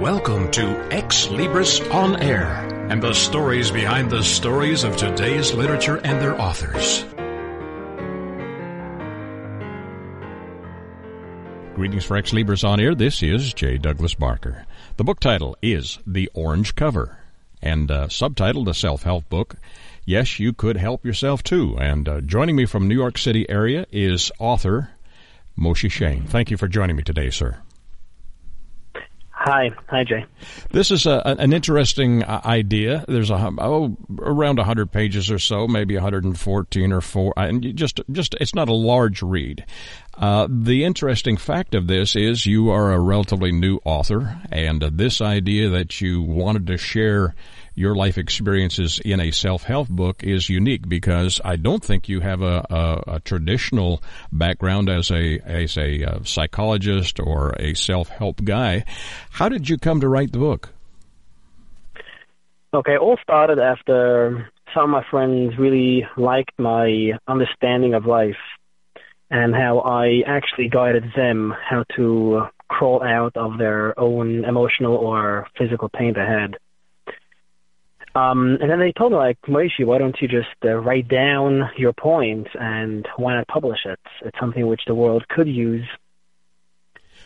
Welcome to Ex Libris On Air and the stories behind the stories of today's literature and their authors. Greetings for Ex Libris On Air. This is J. Douglas Barker. The book title is The Orange Cover and uh, subtitled A Self Help Book. Yes, you could help yourself too. And uh, joining me from New York City area is author Moishy Shain. Thank you for joining me today, sir. Hi, hi, Jay. This is a, an interesting uh, idea. There's a oh, around 100 pages or so, maybe 114 or four, and just just it's not a large read. Uh, the interesting fact of this is you are a relatively new author, and uh, this idea that you wanted to share your life experiences in a self-help book is unique because I don't think you have a, a, a traditional background as a as a uh, psychologist or a self-help guy. How did you come to write the book? Okay, all started after some of my friends really liked my understanding of life and how I actually guided them how to crawl out of their own emotional or physical pain they had. Um, and then they told me, like, Moishy, why don't you just uh, write down your points and why not publish it? It's something which the world could use.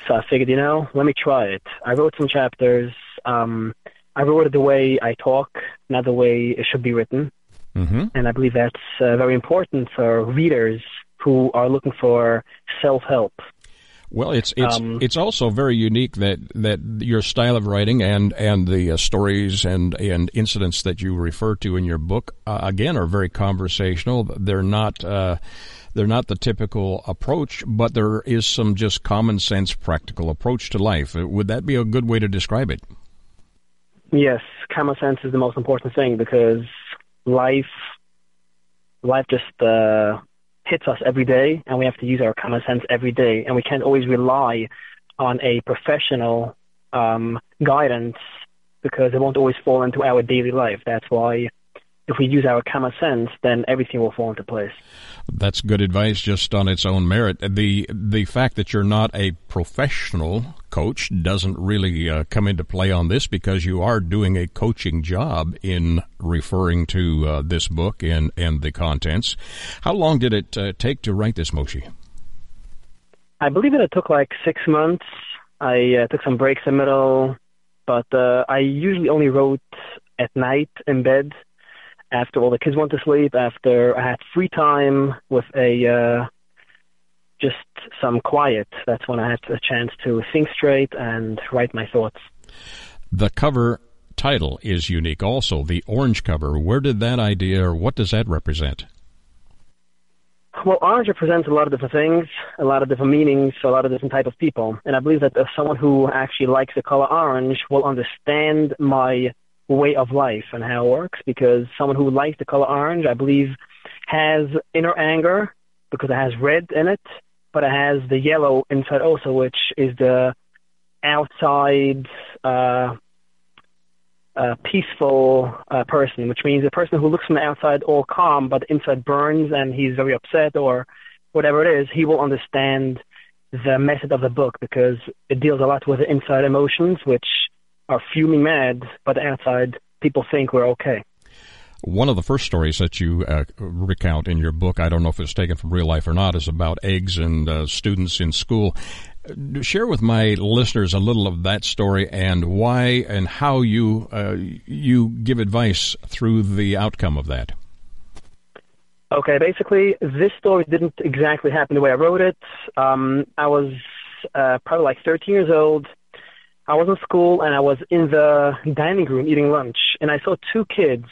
So I figured, you know, let me try it. I wrote some chapters. Um, I wrote it the way I talk, not the way it should be written. Mm-hmm. And I believe that's uh, very important for readers who are looking for self help. Well, it's it's um, it's also very unique that that your style of writing and and the uh, stories and and incidents that you refer to in your book uh, again are very conversational. They're not. Uh, they're not the typical approach, but there is some just common sense, practical approach to life. Would that be a good way to describe it? Yes, common sense is the most important thing because life, life just uh, hits us every day, and we have to use our common sense every day, and we can't always rely on a professional um, guidance because it won't always fall into our daily life. That's why if we use our common sense, then everything will fall into place. That's good advice just on its own merit. The the fact that you're not a professional coach doesn't really uh, come into play on this because you are doing a coaching job in referring to uh, this book and and the contents. How long did it uh, take to write this, Moishy? I believe that it took like six months. I uh, took some breaks in the middle, but uh, I usually only wrote at night in bed after all the kids went to sleep, after I had free time with a uh, just some quiet. That's when I had a chance to think straight and write my thoughts. The cover title is unique also, the orange cover. Where did that idea or what does that represent? Well, orange represents a lot of different things, a lot of different meanings a lot of different type of people. And I believe that if someone who actually likes the color orange will understand my way of life and how it works because someone who likes the color orange, I believe, has inner anger because it has red in it, but it has the yellow inside also, which is the outside uh, uh, peaceful uh, person, which means a person who looks from the outside all calm, but the inside burns and he's very upset or whatever it is, he will understand the method of the book because it deals a lot with the inside emotions, which are fuming mad, but outside people think we're okay. One of the first stories that you uh, recount in your book, I don't know if it's taken from real life or not, is about eggs and uh, students in school. Share with my listeners a little of that story and why and how you uh, you give advice through the outcome of that. Okay, basically, this story didn't exactly happen the way I wrote it. Um, I was uh, probably like 13 years old I was in school and I was in the dining room eating lunch, and I saw two kids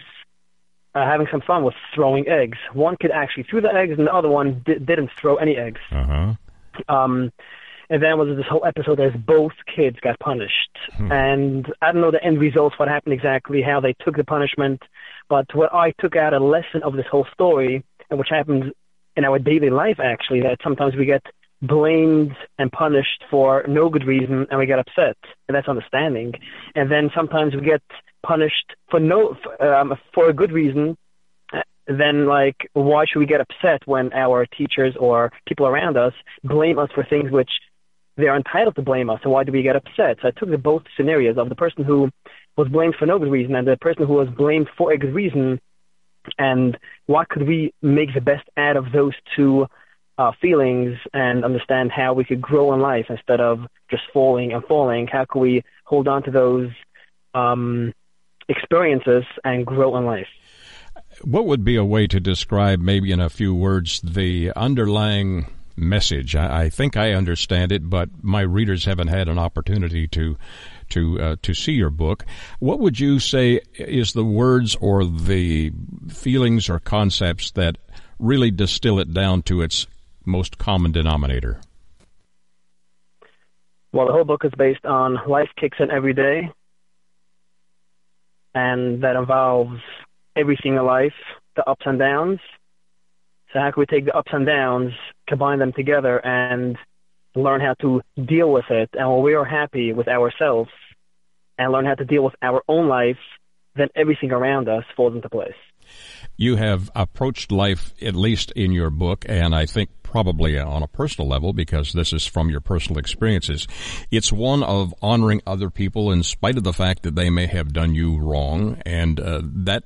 uh, having some fun with throwing eggs. One kid actually threw the eggs, and the other one di- didn't throw any eggs. Uh-huh. Um, and then was this whole episode as both kids got punished. Hmm. And I don't know the end results, what happened exactly, how they took the punishment, but what I took out a lesson of this whole story, and which happens in our daily life actually, that sometimes we get blamed and punished for no good reason and we get upset and that's understanding and then sometimes we get punished for no um, for a good reason then like why should we get upset when our teachers or people around us blame us for things which they're entitled to blame us, so why do we get upset? So I took the both scenarios of the person who was blamed for no good reason and the person who was blamed for a good reason, and what could we make the best out of those two uh, feelings and understand how we could grow in life instead of just falling and falling. How can we hold on to those um, experiences and grow in life? What would be a way to describe, maybe in a few words, the underlying message? I, I think I understand it, but my readers haven't had an opportunity to to uh, to see your book. What would you say is the words or the feelings or concepts that really distill it down to its most common denominator? Well, the whole book is based on life kicks in every day, and that involves everything in life, the ups and downs. So how can we take the ups and downs, combine them together, and learn how to deal with it? And when we are happy with ourselves and learn how to deal with our own life, then everything around us falls into place. You have approached life, at least in your book, and I think probably on a personal level because this is from your personal experiences. It's one of honoring other people in spite of the fact that they may have done you wrong, and uh, that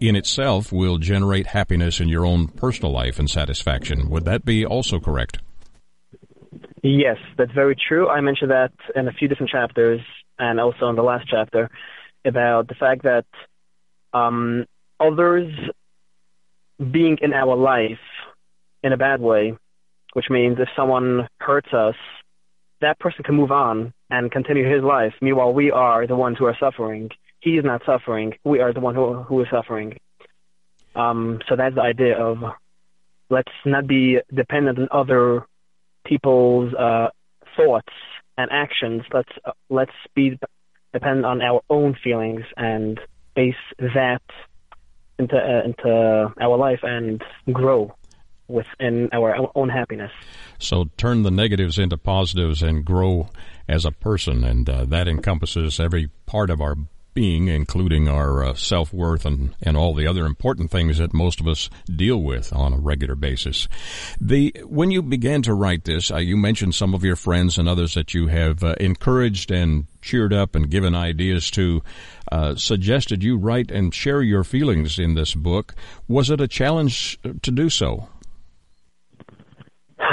in itself will generate happiness in your own personal life and satisfaction. Would that be also correct? Yes, that's very true. I mentioned that in a few different chapters and also in the last chapter about the fact that um, others being in our life in a bad way, which means if someone hurts us, that person can move on and continue his life. Meanwhile, we are the ones who are suffering. He is not suffering. We are the one who, who is suffering. Um, so that's the idea of let's not be dependent on other people's uh, thoughts and actions. Let's uh, let's be dependent on our own feelings and base that into uh, into our life and grow within our own happiness. So turn the negatives into positives and grow as a person, and uh, that encompasses every part of our being, including our uh, self worth and, and all the other important things that most of us deal with on a regular basis. The when you began to write this, uh, you mentioned some of your friends and others that you have uh, encouraged and cheered up and given ideas to. Uh, suggested you write and share your feelings in this book. Was it a challenge to do so?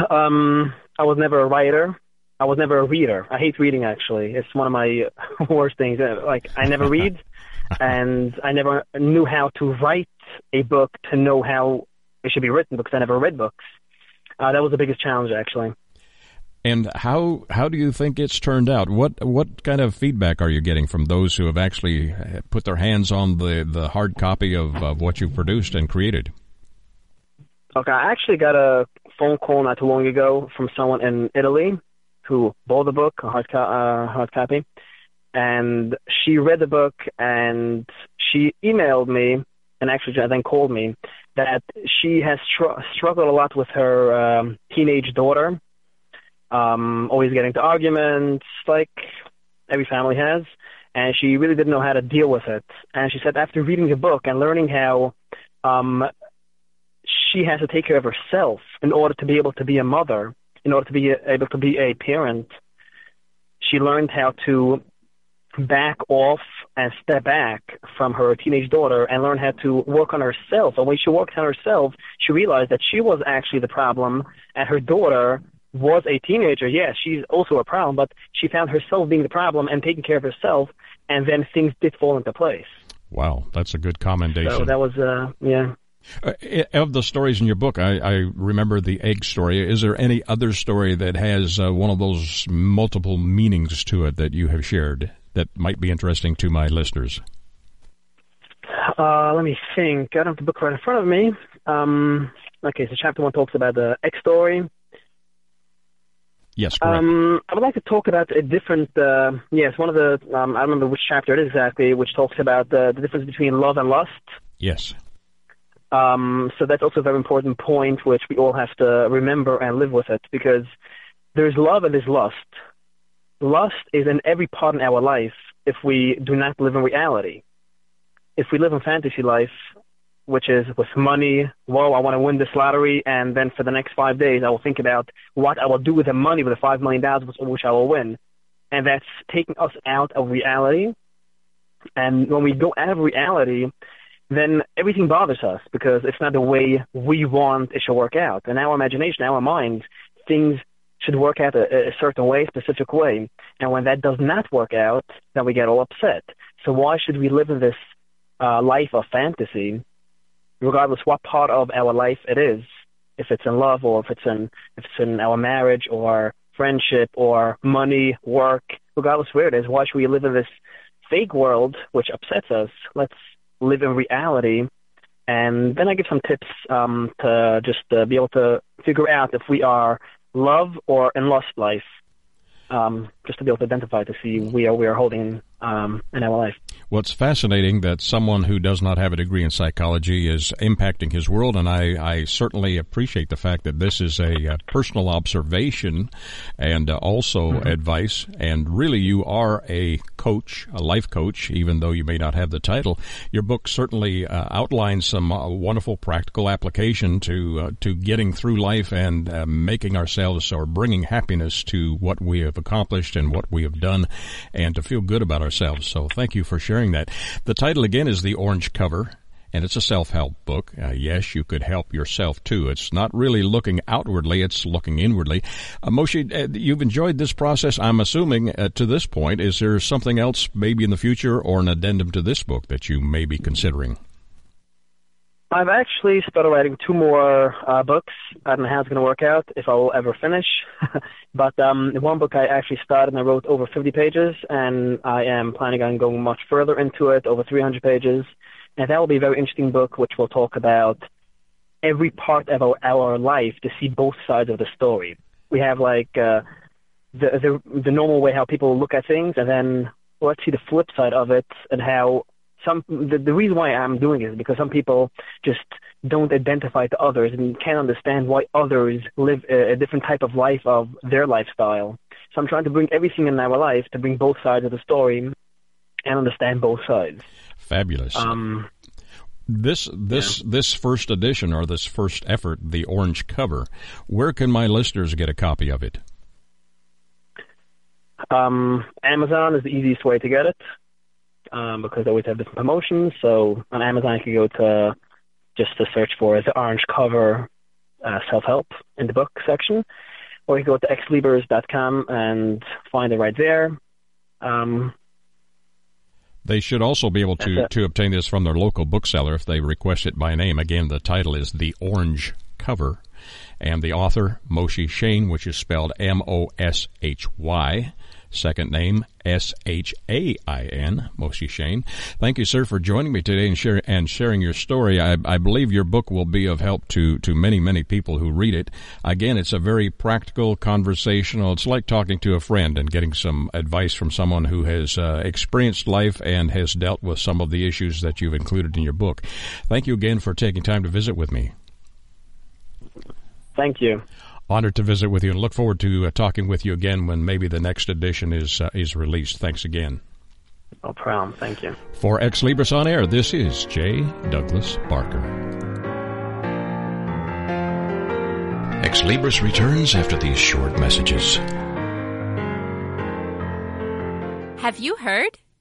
Um, I was never a writer. I was never a reader. I hate reading. Actually, it's one of my worst things. Uh, like I never read, and I never knew how to write a book to know how it should be written because I never read books. Uh, that was the biggest challenge, actually. And how how do you think it's turned out? What what kind of feedback are you getting from those who have actually uh, put their hands on the, the hard copy of, of what you've produced and created? Okay, I actually got a phone call not too long ago from someone in Italy who bought the book, a hard, co- uh, hard copy, and she read the book and she emailed me and actually then called me that she has str- struggled a lot with her um, teenage daughter, um, always getting into arguments like every family has, and she really didn't know how to deal with it. And she said after reading the book and learning how um, she has to take care of herself in order to be able to be a mother, in order to be able to be a parent. She learned how to back off and step back from her teenage daughter and learn how to work on herself. And when she worked on herself, she realized that she was actually the problem and her daughter was a teenager. Yes, she's also a problem, but she found herself being the problem and taking care of herself, and then things did fall into place. Wow, that's a good commendation. So that was, uh, yeah. Uh, of the stories in your book, I, I, remember the egg story. Is there any other story that has uh, one of those multiple meanings to it that you have shared that might be interesting to my listeners? Uh, let me think. I don't have the book right in front of me. Um, okay, so chapter one talks about the egg story. Yes, correct. Um, I would like to talk about a different. Uh, yes, one of the. Um, I don't remember which chapter it is exactly, which talks about the, the difference between love and lust. Yes. Um, so that's also a very important point, which we all have to remember and live with it, because there's love and there's lust. Lust is in every part in our life if we do not live in reality. If we live in fantasy life, which is with money. Whoa, I want to win this lottery, and then for the next five days, I will think about what I will do with the money, with the five million dollars, which I will win, and that's taking us out of reality. And when we go out of reality, then everything bothers us because it's not the way we want it should work out. In our imagination, our mind, things should work out a, a certain way, specific way. And when that does not work out, then we get all upset. So why should we live in this uh, life of fantasy, regardless what part of our life it is, if it's in love or if it's in if it's in our marriage or friendship or money, work, regardless where it is, why should we live in this fake world which upsets us? Let's live in reality. And then I give some tips um, to just uh, be able to figure out if we are love or in lust life, um, just to be able to identify to see where we are holding um, in our life. It's fascinating that someone who does not have a degree in psychology is impacting his world, and I, I certainly appreciate the fact that this is a, a personal observation and uh, also mm-hmm. advice. And really, you are a coach, a life coach, even though you may not have the title. Your book certainly uh, outlines some uh, wonderful practical application to uh, to getting through life and uh, making ourselves or bringing happiness to what we have accomplished and what we have done, and to feel good about ourselves. So, thank you for sharing that. The title again is The Orange Cover. And it's a self-help book. Uh, yes, you could help yourself too. It's not really looking outwardly; it's looking inwardly. Uh, Moishy, uh, you've enjoyed this process. I'm assuming uh, to this point. Is there something else, maybe in the future, or an addendum to this book that you may be considering? I've actually started writing two more uh, books. I don't know how it's going to work out, if I will ever finish. but um, one book I actually started and I wrote over 50 pages, and I am planning on going much further into it, over 300 pages. And that will be a very interesting book, which will talk about every part of our, our life to see both sides of the story. We have like uh, the, the the normal way how people look at things, and then let's see the flip side of it and how some the, the reason why I'm doing it is because some people just don't identify to others and can't understand why others live a, a different type of life of their lifestyle. So I'm trying to bring everything in our life to bring both sides of the story and understand both sides. Fabulous. Um, this this yeah. this first edition or this first effort, the orange cover, where can my listeners get a copy of it? Um, Amazon is the easiest way to get it um, because they always have different promotions. So on Amazon, you can go to just to search for the orange cover uh, self-help in the book section, or you can go to xlibris.com and find it right there. Um, they should also be able to, to obtain this from their local bookseller if they request it by name. Again, the title is The Orange Cover. And the author, Moishy Shain, which is spelled M O S H Y. Second name, S-H-A-I-N, Moishy Shain. Thank you, sir, for joining me today and, share, and sharing your story. I, I believe your book will be of help to, to many, many people who read it. Again, it's a very practical, conversational, it's like talking to a friend and getting some advice from someone who has uh, experienced life and has dealt with some of the issues that you've included in your book. Thank you again for taking time to visit with me. Thank you honored to visit with you and look forward to uh, talking with you again when maybe the next edition is uh, is released. Thanks again. No problem. Thank you. For Ex Libris on Air, this is J. Douglas Barker. Ex Libris returns after these short messages. Have you heard?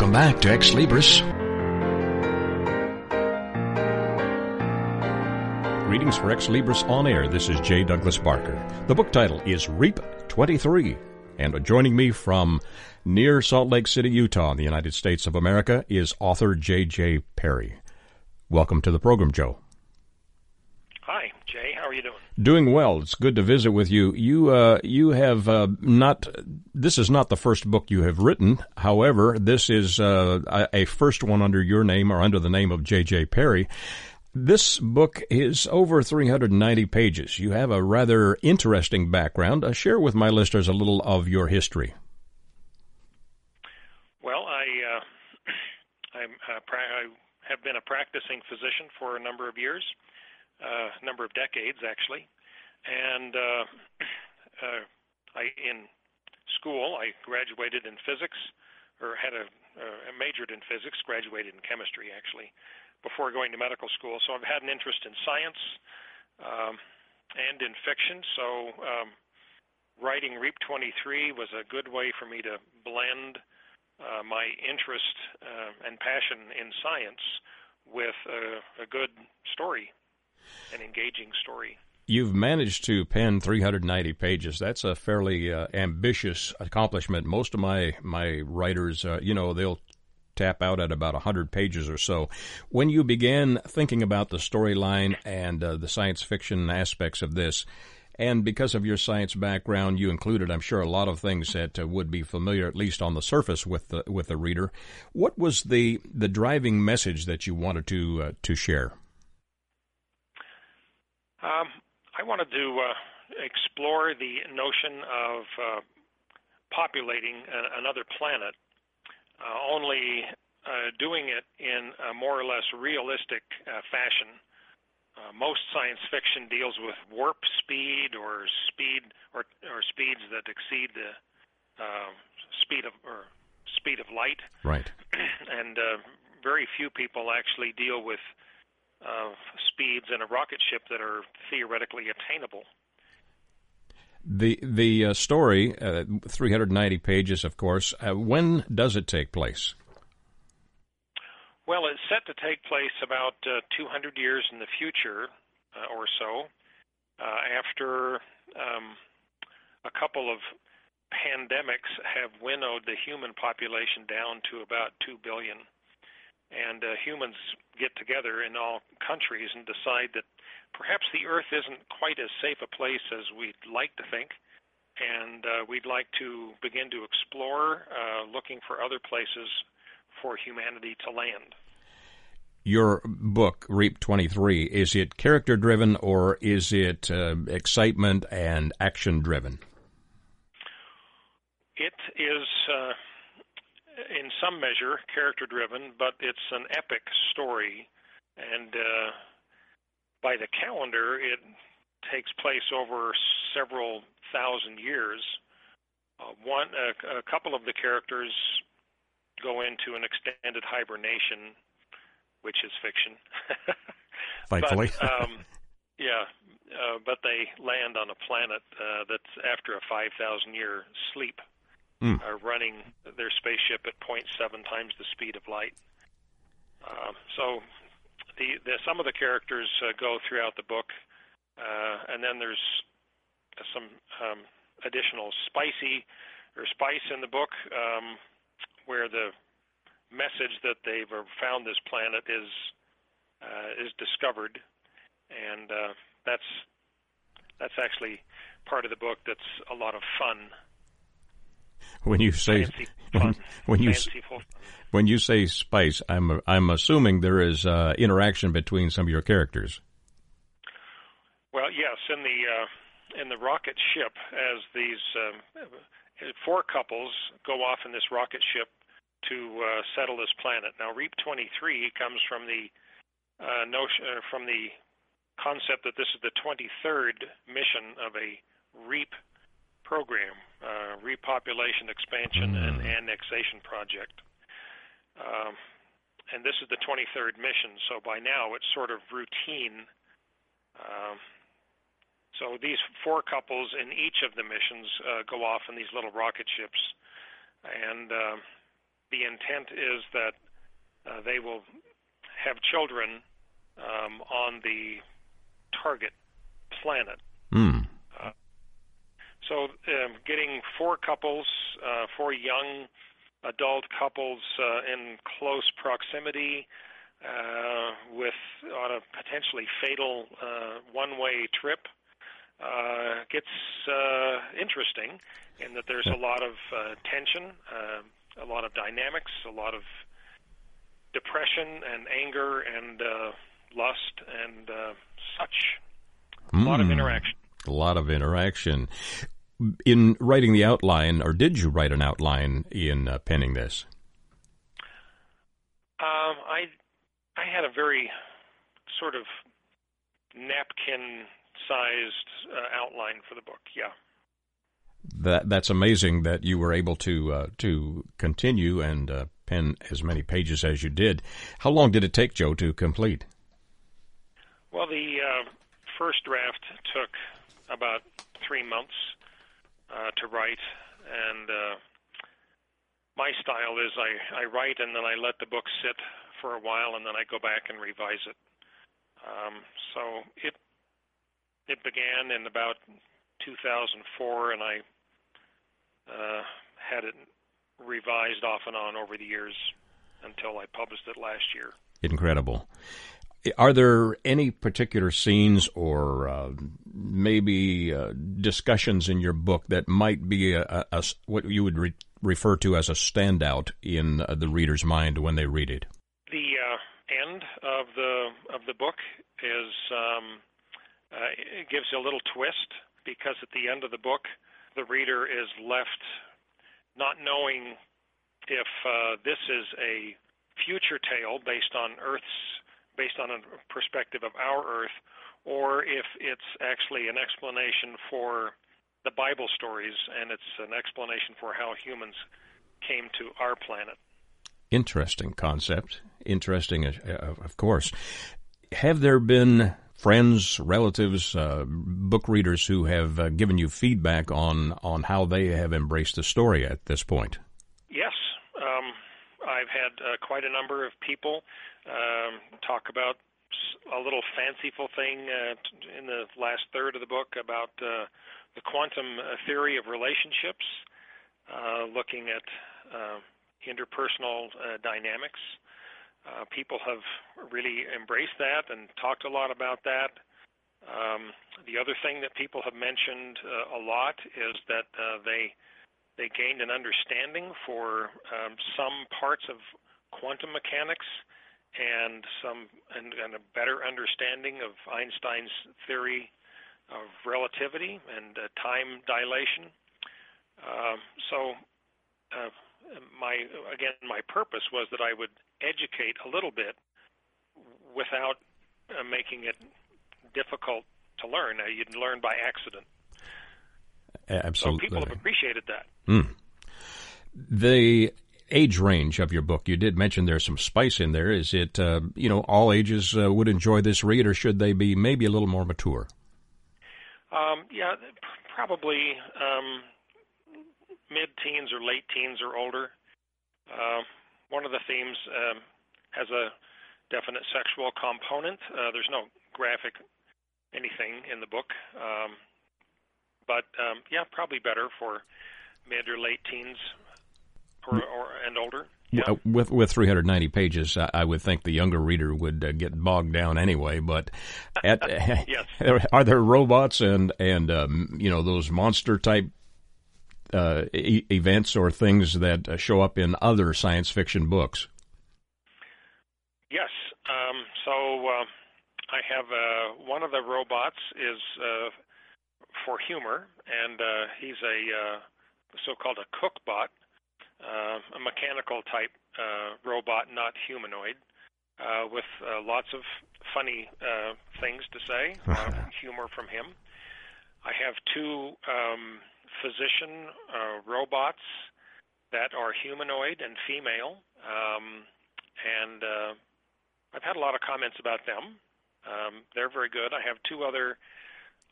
Welcome back to Ex Libris. Greetings for Ex Libris On Air. This is J. Douglas Barker. The book title is Reap 23. And joining me from near Salt Lake City, Utah, in the United States of America, is author J.J. Perry. Welcome to the program, Joe. Hi, Jay. How are you doing? Doing well. It's good to visit with you. You uh, you have uh, not. This is not the first book you have written. However, this is uh, a first one under your name or under the name of J.J. Perry. This book is over 390 pages. You have a rather interesting background. Uh, share with my listeners a little of your history. Well, I uh, I'm, uh, pra- I have been a practicing physician for a number of years, uh, number of decades actually, and uh, uh, I in school I graduated in physics, or had a, uh, majored in physics, graduated in chemistry actually, before going to medical school. So I've had an interest in science um, and in fiction. So um, writing Reap 23 was a good way for me to blend uh, my interest uh, and passion in science with a, a good story, an engaging story. You've managed to pen 390 pages. That's a fairly uh, ambitious accomplishment. Most of my my writers, uh, you know, they'll tap out at about 100 pages or so. When you began thinking about the storyline and uh, the science fiction aspects of this, and because of your science background, you included, I'm sure, a lot of things that uh, would be familiar, at least on the surface, with the with the reader. What was the the driving message that you wanted to uh, to share? Um, I wanted to uh, explore the notion of uh, populating a, another planet uh, only uh, doing it in a more or less realistic uh, fashion. Uh, most science fiction deals with warp speed or speed or, or speeds that exceed the uh, speed of or speed of light. Right. and uh, very few people actually deal with uh, speeds in a rocket ship that are theoretically attainable. The the uh, story, uh, 390 pages, of course. Uh, when does it take place? Well, it's set to take place about uh, 200 years in the future uh, or so, uh, after um, a couple of pandemics have winnowed the human population down to about 2 billion. And humans get together in all countries and decide that perhaps the Earth isn't quite as safe a place as we'd like to think, and uh, we'd like to begin to explore, uh, looking for other places for humanity to land. Your book, Reap 23, is it character driven or is it uh, excitement and action driven? It is, uh, in some measure, character driven, but it's an epic story. And uh, by the calendar, it takes place over several thousand years. Uh, one, a, a couple of the characters go into an extended hibernation, which is fiction. Thankfully. but, um, yeah, uh, but they land on a planet uh, that's after a 5,000 year sleep, mm. uh, running their spaceship at 0.7 times the speed of light. Uh, so the, the some of the characters uh, go throughout the book, uh, and then there's some um, additional spicy or spice in the book um, where the message that they've found this planet is uh, is discovered, and uh, that's that's actually part of the book that's a lot of fun. When you say when, when you when you say spice, I'm I'm assuming there is uh, interaction between some of your characters. Well, yes, in the uh, in the rocket ship, as these um, four couples go off in this rocket ship to uh, settle this planet. Now, Reap 23 comes from the uh, notion uh, from the concept that this is the 23rd mission of a REAP program, uh, repopulation expansion mm. and annexation project. Um, and this is the 23rd mission, so by now it's sort of routine. Um, so these four couples in each of the missions uh, go off in these little rocket ships, and uh, the intent is that uh, they will have children um, on the target planet. Mm. So, um, getting four couples, uh, four young adult couples uh, in close proximity uh, with on a potentially fatal uh, one-way trip uh, gets uh, interesting in that there's a lot of uh, tension, uh, a lot of dynamics, a lot of depression and anger and uh, lust and uh, such. A mm. lot of hmm. interaction. A lot of interaction. In writing the outline, or did you write an outline in uh, penning this? Um, I I had a very sort of napkin sized uh, outline for the book. Yeah. That that's amazing that you were able to uh, to continue and uh, pen as many pages as you did. How long did it take Joe to complete? Well, the uh, first draft took about three months uh, to write, and uh, my style is I, I write and then I let the book sit for a while, and then I go back and revise it. Um, so it it began in about 2004, and I uh, had it revised off and on over the years until I published it last year. Incredible. Are there any particular scenes or uh, maybe uh, discussions in your book that might be a, a, what you would re- refer to as a standout in uh, the reader's mind when they read it? The uh, end of the of the book is um, uh, it gives a little twist because at the end of the book, the reader is left not knowing if uh, this is a future tale based on Earth's based on a perspective of our Earth, or if it's actually an explanation for the Bible stories and it's an explanation for how humans came to our planet. Interesting concept. Interesting, uh, of course. Have there been friends, relatives, uh, book readers who have uh, given you feedback on on how they have embraced the story at this point? Yes, um, I've had uh, quite a number of people um, talk about a little fanciful thing uh, in the last third of the book about uh, the quantum uh, theory of relationships, looking at interpersonal dynamics. Uh, people have really embraced that and talked a lot about that. Um, the other thing that people have mentioned uh, a lot is that uh, they they gained an understanding for um, some parts of quantum mechanics and some and, and, a better understanding of Einstein's theory of relativity and uh, time dilation. Um, so uh, my again my purpose was that I would educate a little bit without uh, making it difficult to learn. Now, you learn by accident. Absolutely. So people have appreciated that. Mm. The age range of your book, you did mention there's some spice in there. Is it, uh, you know, all ages uh, would enjoy this read, or should they be maybe a little more mature? Um, yeah, probably um, mid-teens or late teens or older. Uh, one of the themes um, has a definite sexual component. Uh, there's no graphic anything in the book, um, but um, yeah, probably better for mid or late teens or, or and older. Yeah. With with 390 pages, I would think the younger reader would uh, get bogged down anyway. But at, yes. are there robots and and um, you know those monster type uh, e- events or things that uh, show up in other science fiction books? Yes. Um, so uh, I have uh, one of the robots is uh, for humor, and uh, he's a so-called a cookbot, a mechanical type robot, not humanoid. with lots of funny things to say, humor from him. I have two um, physician uh, robots that are humanoid and female, um, and uh, I've had a lot of comments about them. Um, they're very good. I have two other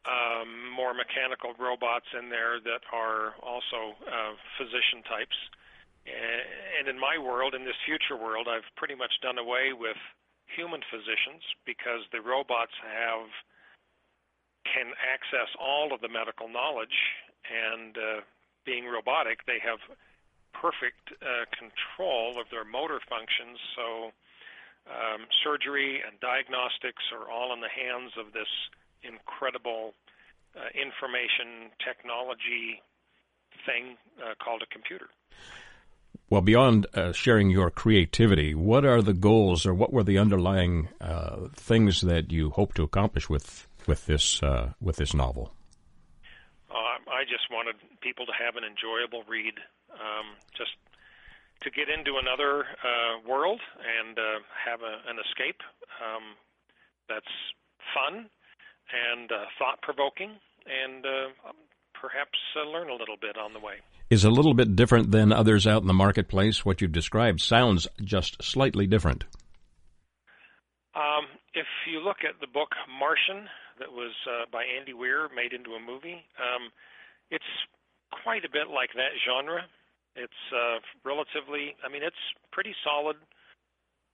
um, more mechanical robots in there that are also uh, physician types, And in my world, in this future world, I've pretty much done away with human physicians because the robots have can access all of the medical knowledge and uh, being robotic, they have perfect uh, control of their motor functions. So um, surgery and diagnostics are all in the hands of this incredible uh, information technology thing uh, called a computer. Well, beyond uh, sharing your creativity, what are the goals, or what were the underlying uh, things that you hope to accomplish with with this uh, with this novel? Uh, I just wanted people to have an enjoyable read, um, just to get into another uh, world and uh, have a, an escape um, that's fun and thought provoking, and perhaps learn a little bit on the way is a little bit different than others out in the marketplace. What you've described sounds just slightly different. Um, if you look at the book Martian, that was uh, by Andy Weir, made into a movie, um, it's quite a bit like that genre. It's uh, relatively, I mean, it's pretty solid.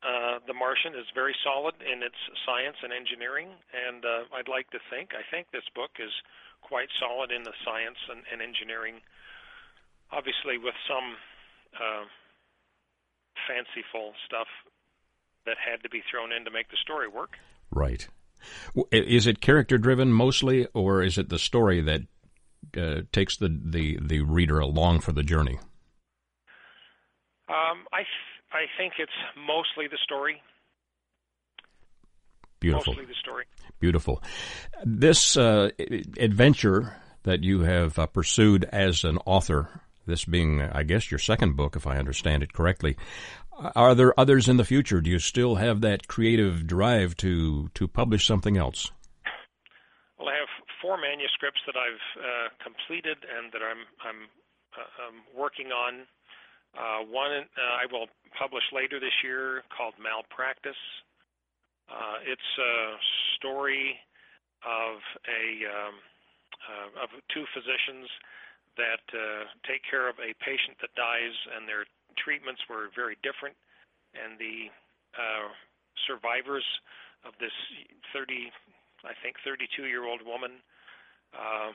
Uh, the Martian is very solid in its science and engineering, and uh, I'd like to think, I think this book is quite solid in the science and, and engineering obviously with some uh, fanciful stuff that had to be thrown in to make the story work. Right. Is it character driven mostly, or is it the story that uh, takes the, the, the reader along for the journey? Um, I th- I think it's mostly the story. Beautiful. Mostly the story. Beautiful. This uh, adventure that you have uh, pursued as an author this being, I guess, your second book, if I understand it correctly. Are there others in the future? Do you still have that creative drive to to publish something else? Well, I have four manuscripts that I've uh, completed and that I'm I'm, uh, I'm working on. Uh, one uh, I will publish later this year called Malpractice. Uh, it's a story of a um, uh, of two physicians that uh, take care of a patient that dies, and their treatments were very different. And the uh, survivors of this 30, I think, 32 year old woman uh,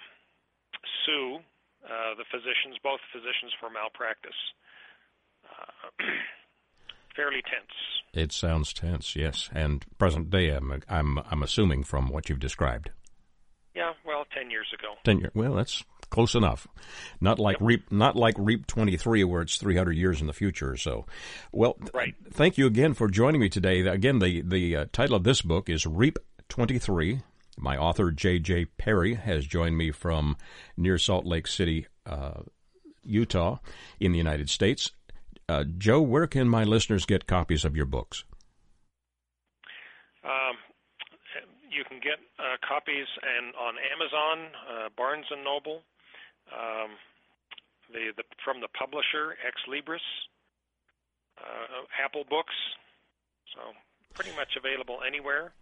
sue uh, the physicians, both physicians, for malpractice. Uh, fairly tense. It sounds tense, yes. And present day, I'm I'm I'm assuming from what you've described. Yeah, well, ten years ago. Ten years. Well, that's close enough. Not like yep. Reap, not like Reap 23, where it's 300 years in the future or so. Well, right. thank you again for joining me today. Again, the the uh, title of this book is Reap 23. My author J.J. Perry has joined me from near Salt Lake City, uh, Utah, in the United States. Uh, Joe, where can my listeners get copies of your books? Um, you can get uh, copies and on Amazon, uh, Barnes and Noble, um, the, the from the publisher Ex Libris, uh, Apple Books, so pretty much available anywhere.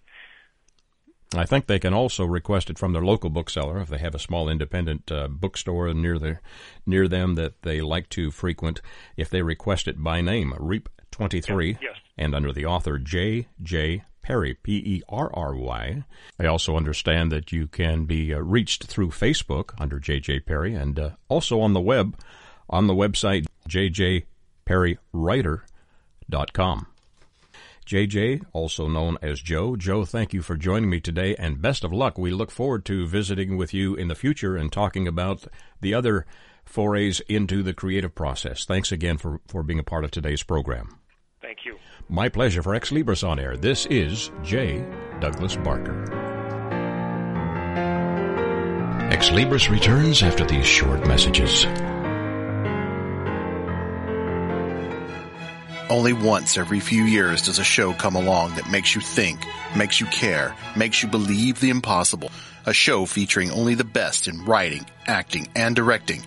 I think they can also request it from their local bookseller if they have a small independent uh, bookstore near the near them that they like to frequent. If they request it by name, Reap twenty three, yes. and under the author J. J. Perry, P E R R Y. I also understand that you can be uh, reached through Facebook under JJ Perry and uh, also on the web on the website jjperrywriter.com. JJ, also known as Joe. Joe, thank you for joining me today and best of luck. We look forward to visiting with you in the future and talking about the other forays into the creative process. Thanks again for, for being a part of today's program. Thank you. My pleasure for Ex Libris on Air. This is J. Douglas Barker. Ex Libris returns after these short messages. Only once every few years does a show come along that makes you think, makes you care, makes you believe the impossible. A show featuring only the best in writing, acting, and directing.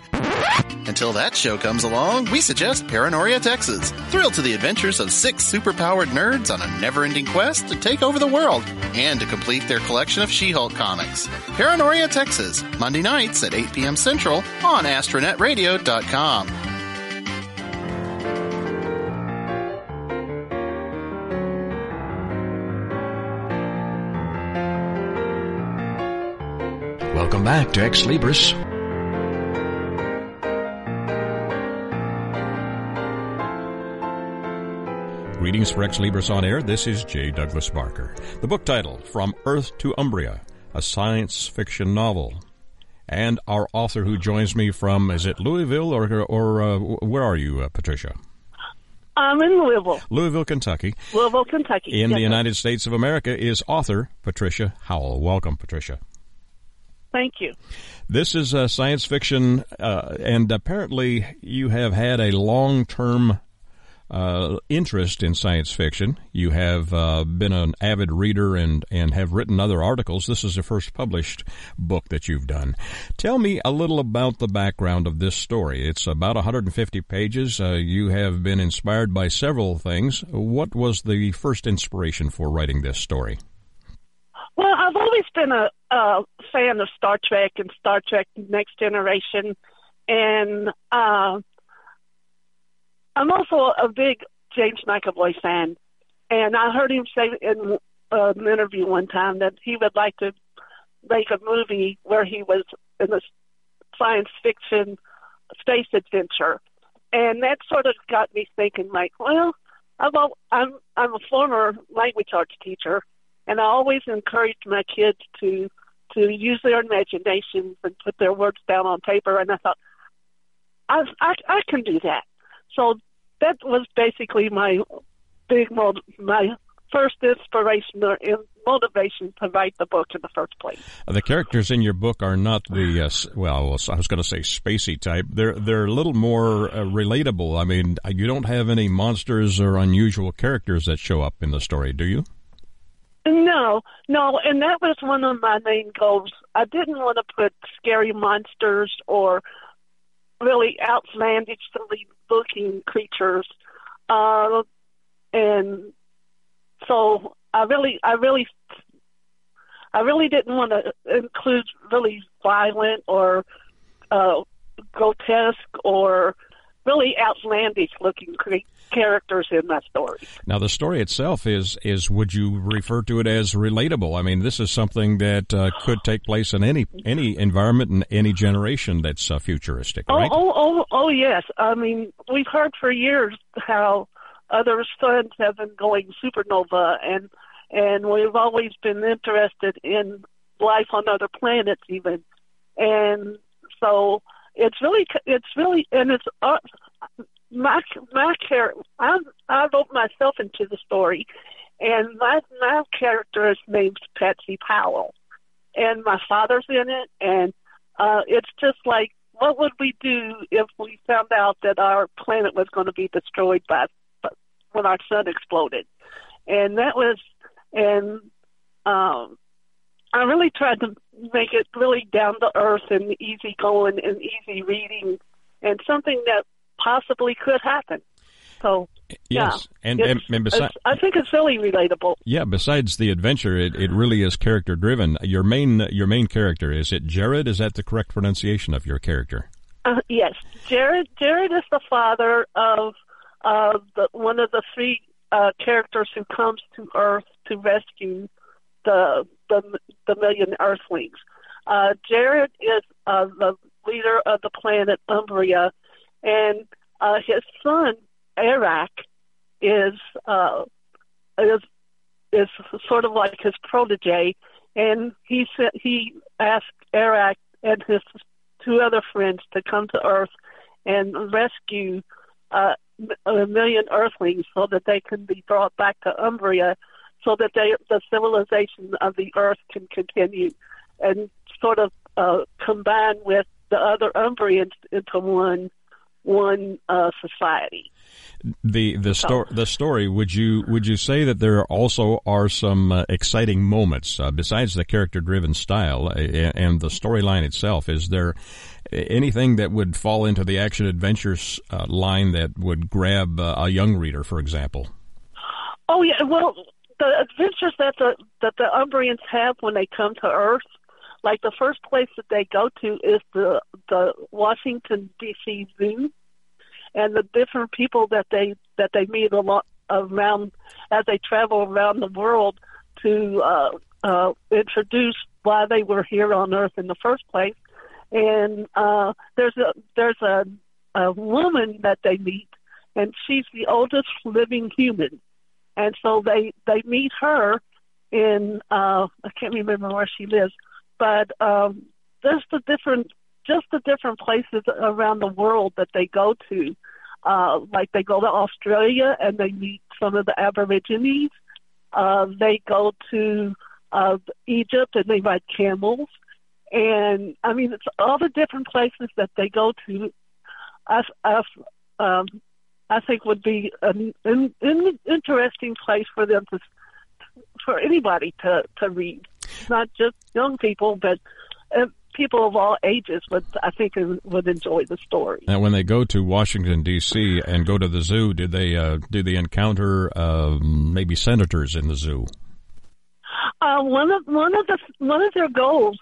Until that show comes along, we suggest Paranoria, Texas. Thrill to the adventures of six superpowered nerds on a never ending quest to take over the world and to complete their collection of She Hulk comics. Paranoria, Texas, Monday nights at 8 p.m. Central on astronetradio.com. Welcome back to Ex Libris. Greetings for Ex Libris on Air. This is J. Douglas Barker. The book title, From Earth to Umbria, a science fiction novel. And our author who joins me from, is it Louisville or, or uh, where are you, uh, Patricia? I'm in Louisville. Louisville, Kentucky. Louisville, Kentucky. In yes, the United States of America is author Patricia Howell. Welcome, Patricia. Thank you. This is a science fiction, uh, and apparently you have had a long term uh, interest in science fiction. You have uh, been an avid reader and, and have written other articles. This is the first published book that you've done. Tell me a little about the background of this story. It's about 150 pages. Uh, you have been inspired by several things. What was the first inspiration for writing this story? Well, I've always been a, a fan of Star Trek and Star Trek Next Generation, and uh, I'm also a big James McAvoy fan, and I heard him say in uh, an interview one time that he would like to make a movie where he was in a science fiction space adventure, and that sort of got me thinking, like, well, I've al- I'm I'm a former language arts teacher, and I always encourage my kids to to use their imaginations and put their words down on paper, and I thought, I I, I can do that. So that was basically my big mod- my first inspiration or in motivation to write the book in the first place. The characters in your book are not the uh, well, I was going to say spacey type. They're they're a little more uh, relatable. I mean, you don't have any monsters or unusual characters that show up in the story, do you? No, no, and that was one of my main goals. I didn't want to put scary monsters or really outlandishly looking creatures, uh, and so I really, I really, I really didn't want to include really violent or uh, grotesque or really outlandish looking characters in my story. Now, the story itself is is would you refer to it as relatable? I mean, this is something that uh, could take place in any any environment and any generation that's uh, futuristic, right? Oh, oh, oh, oh, yes. I mean, we've heard for years how other suns have been going supernova, and and we've always been interested in life on other planets, even, and so it's really it's really and it's uh, my my character. I I wrote myself into the story, and my my character is named Patsy Powell, and my father's in it, and uh, it's just like what would we do if we found out that our planet was going to be destroyed by when our sun exploded, and that was and um, I really tried to make it really down to earth and easy going and easy reading, and something that possibly could happen. So yes, yeah, and, and, and besides, I think it's really relatable. Yeah, besides the adventure, it, it really is character driven. Your main your main character is it Jared? Is that the correct pronunciation of your character? Uh, yes, Jared. Jared is the father of uh, the, one of the three uh, characters who comes to Earth to rescue the the, the million Earthlings. Uh, Jared is uh, the leader of the planet Umbria, and uh, his son Arak is uh, is is sort of like his protege, and he he asked Arak and his two other friends to come to Earth and rescue uh, a million Earthlings so that they can be brought back to Umbria, so that they, the civilization of the Earth can continue, and sort of uh, combine with the other Umbrians into one one uh, society. The the story the story would you would you say that there also are some uh, exciting moments uh, besides the character driven style uh, and the storyline itself? Is there anything that would fall into the action adventures uh, line that would grab uh, a young reader, for example? Oh yeah, well the adventures that the that the Umbrians have when they come to Earth like the first place that they go to is the the Washington D.C. Zoo, and the different people that they that they meet a lot around as they travel around the world to uh, uh, introduce why they were here on Earth in the first place. And uh, there's a there's a, a woman that they meet, and she's the oldest living human. And so they they meet her in uh, I can't remember where she lives, but um, there's the different just the different places around the world that they go to. Uh, like they go to Australia and they meet some of the Aborigines. Uh, they go to uh, Egypt and they ride camels. And I mean, it's all the different places that they go to. I, I, um, I think would be an, an, an interesting place for them to, for anybody to to read, not just young people, but uh, people of all ages would I think would enjoy the story. Now, when they go to Washington D.C. and go to the zoo, did they uh, do they encounter uh, maybe senators in the zoo? Uh, one of one of the one of their goals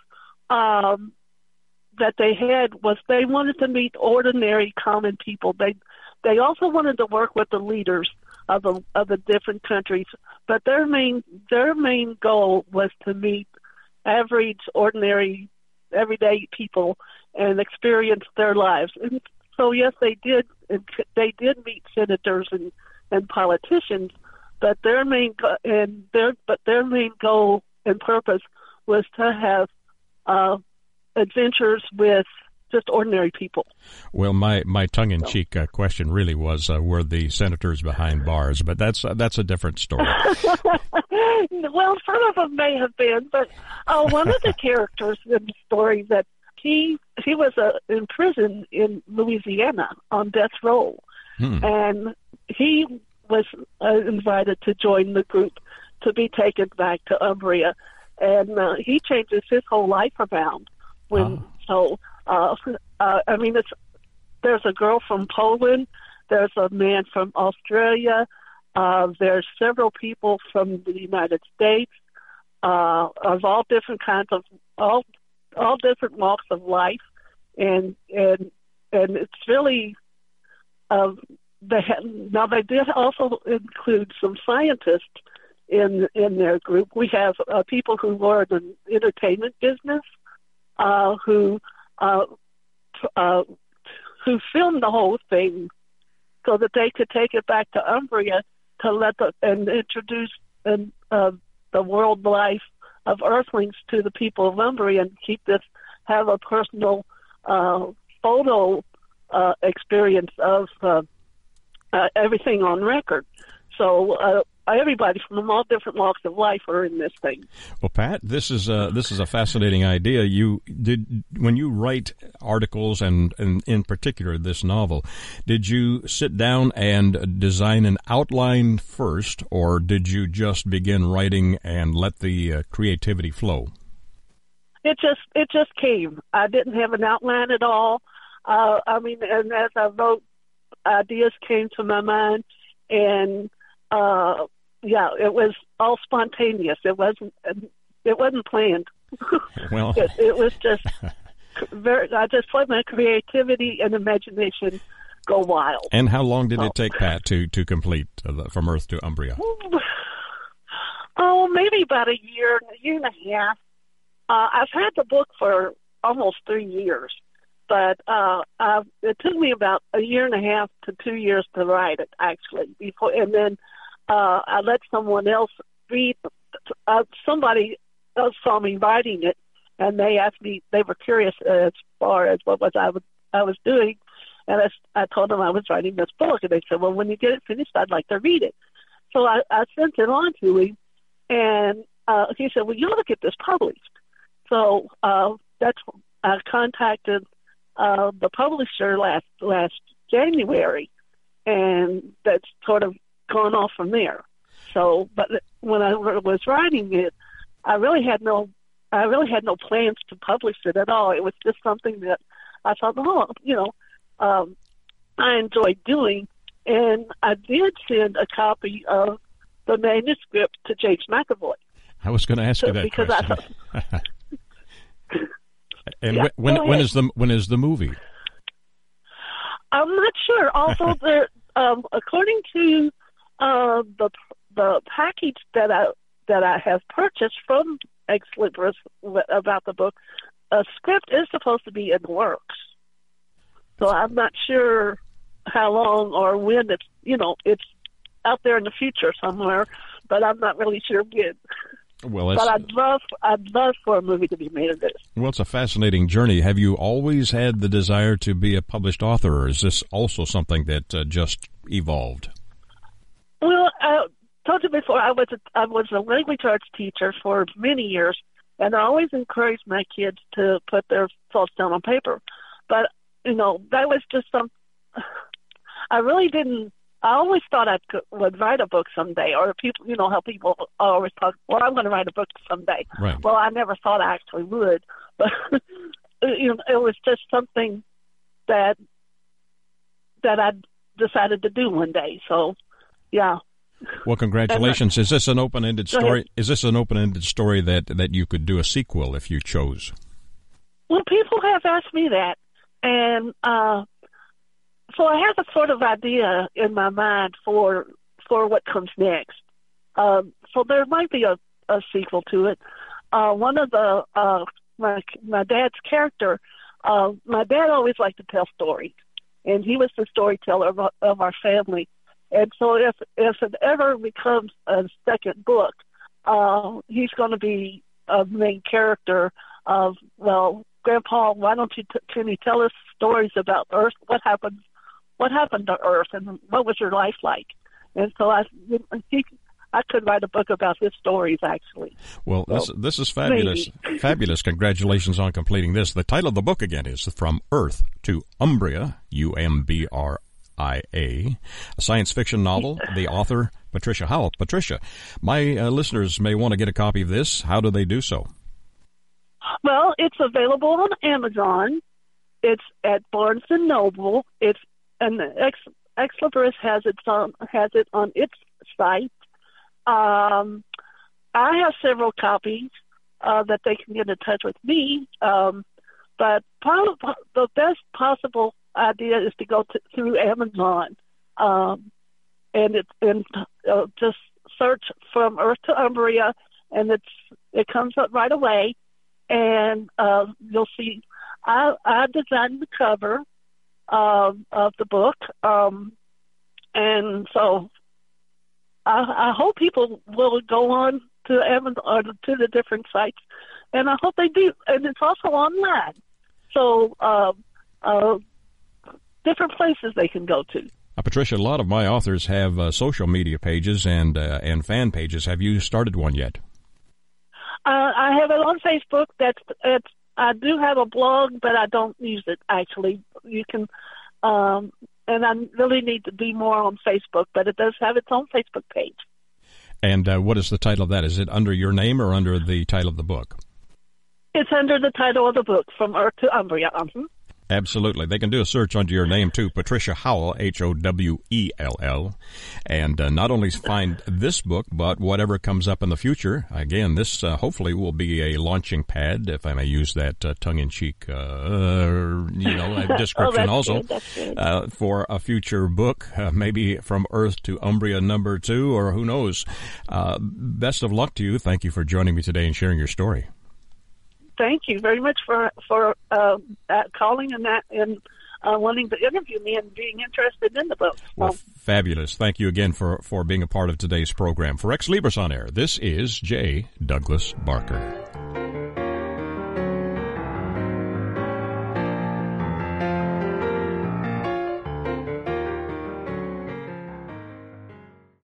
um, that they had was they wanted to meet ordinary, common people. They they also wanted to work with the leaders of the of the different countries, but their main their main goal was to meet average, ordinary everyday people and experience their lives. And so, yes, they did. They did meet senators and and politicians, but their main and their but their main goal and purpose was to have uh, adventures with just ordinary people. Well, my my tongue in cheek uh, question really was uh, were the senators behind bars, but that's uh, that's a different story. well, some of them may have been, but uh, one of the characters in the story that he he was uh, in prison in Louisiana on death row, hmm. and he was uh, invited to join the group to be taken back to Umbria, and uh, he changes his whole life around when oh. so uh, uh, I mean, it's there's a girl from Poland, there's a man from Australia, uh, there's several people from the United States, uh, of all different kinds of all all different walks of life, and and and it's really. Uh, they have, now they did also include some scientists in in their group. We have uh, people who are in the entertainment business, uh, who uh, uh, who filmed the whole thing so that they could take it back to Umbria to let the and introduce and, uh, the world life of Earthlings to the people of Umbria and keep this have a personal uh, photo uh, experience of uh, uh, everything on record. So uh, everybody from all different walks of life are in this thing. Well, Pat, this is a, this is a fascinating idea. You did when you write articles and, and in particular this novel, did you sit down and design an outline first, or did you just begin writing and let the uh, creativity flow? It just it just came. I didn't have an outline at all. Uh, I mean, and as I wrote, ideas came to my mind, and uh, yeah, it was all spontaneous. It wasn't it wasn't planned. Well, it, it was just very. I just let my creativity and imagination go wild. And how long did so. it take Pat to to complete uh, from Earth to Umbria? Oh, maybe about a year, a year and a half. Uh, I've had the book for almost three years, but uh, uh, it took me about a year and a half to two years to write it, actually. Before, and then uh, I let someone else read. Uh, somebody else saw me writing it, and they asked me. They were curious as far as what was I was I was doing, and I, I told them I was writing this book, and they said, "Well, when you get it finished, I'd like to read it." So I, I sent it on to him, and uh, he said, "Well, you ought to get this published." So uh, that's I contacted uh, the publisher last last January, and that's sort of gone off from there. So, but when I was writing it, I really had no, I really had no plans to publish it at all. It was just something that I thought, oh, you know, um, I enjoyed doing, and I did send a copy of the manuscript to James McAvoy. I was going to ask so, you that because question. I thought, and yeah, when when is the when is the movie? I'm not sure. Also, there, um, according to uh, the the package that I that I have purchased from ex libris about the book. A script is supposed to be in the works, so I'm not sure how long or when it's you know it's out there in the future somewhere, but I'm not really sure when. Well, but I'd love, I'd love for a movie to be made of this. Well, it's a fascinating journey. Have you always had the desire to be a published author, or is this also something that uh, just evolved? Well, I told you before, I was a, I was a language arts teacher for many years, and I always encouraged my kids to put their thoughts down on paper. But you know, that was just some. I really didn't I always thought I could, would write a book someday, or people, you know, how people always talk, well, I'm going to write a book someday. Right. Well, I never thought I actually would, but you know, it was just something that that I decided to do one day. So, yeah. Well, congratulations. Is this an open-ended story? Is this an open-ended story that that you could do a sequel if you chose? Well, people have asked me that, and uh so I have a sort of idea in my mind for for what comes next. Um, so there might be a, a sequel to it. Uh, one of the uh, my my dad's character. Uh, my dad always liked to tell stories, and he was the storyteller of, of our family. And so if if it ever becomes a second book, uh, he's going to be a main character of well, Grandpa, why don't you t- can you tell us stories about Earth? What happened what happened to Earth and what was your life like? And so I, he, I could write a book about his stories actually. Well, so, this this is fabulous, fabulous. Congratulations on completing this. The title of the book again is From Earth to Umbria, U M B R I A, science fiction novel. the author Patricia Howell. Patricia, my uh, listeners may want to get a copy of this. How do they do so? Well, it's available on Amazon. It's at Barnes and Noble. It's and Ex, Ex Libris has its on has it on its site. Um, I have several copies uh, that they can get in touch with me. Um, but probably the best possible idea is to go to, through Amazon, um, and it's and uh, just search from Earth to Umbria, and it's it comes up right away, and uh, you'll see. I I designed the cover, uh, of the book. Um, and so I, I hope people will go on to Amazon to the different sites, and I hope they do. And it's also online, so uh, uh, different places they can go to. Uh, Patricia, a lot of my authors have uh, social media pages and uh, and fan pages. Have you started one yet? Uh, I have it on Facebook. That's it's I do have a blog, but I don't use it actually. You can, um, and I really need to do more on Facebook, but it does have its own Facebook page. And uh, what is the title of that? Is it under your name or under the title of the book? It's under the title of the book, From Earth to Umbria. Mm-hmm. Absolutely. They can do a search under your name too, Patricia Howell, H-O-W-E-L-L. And uh, not only find this book, but whatever comes up in the future. Again, this uh, hopefully will be a launching pad, if I may use that uh, tongue-in-cheek, uh, you know, description oh, also, good, uh, for a future book, uh, maybe From Earth to Umbria number two, or who knows. best of luck to you. Thank you for joining me today and sharing your story thank you very much for for uh, calling and that and uh, wanting to interview me and being interested in the book. Well, fabulous. Thank you again for, for being a part of today's program. For Ex Libris on Air, this is J. Douglas Barker.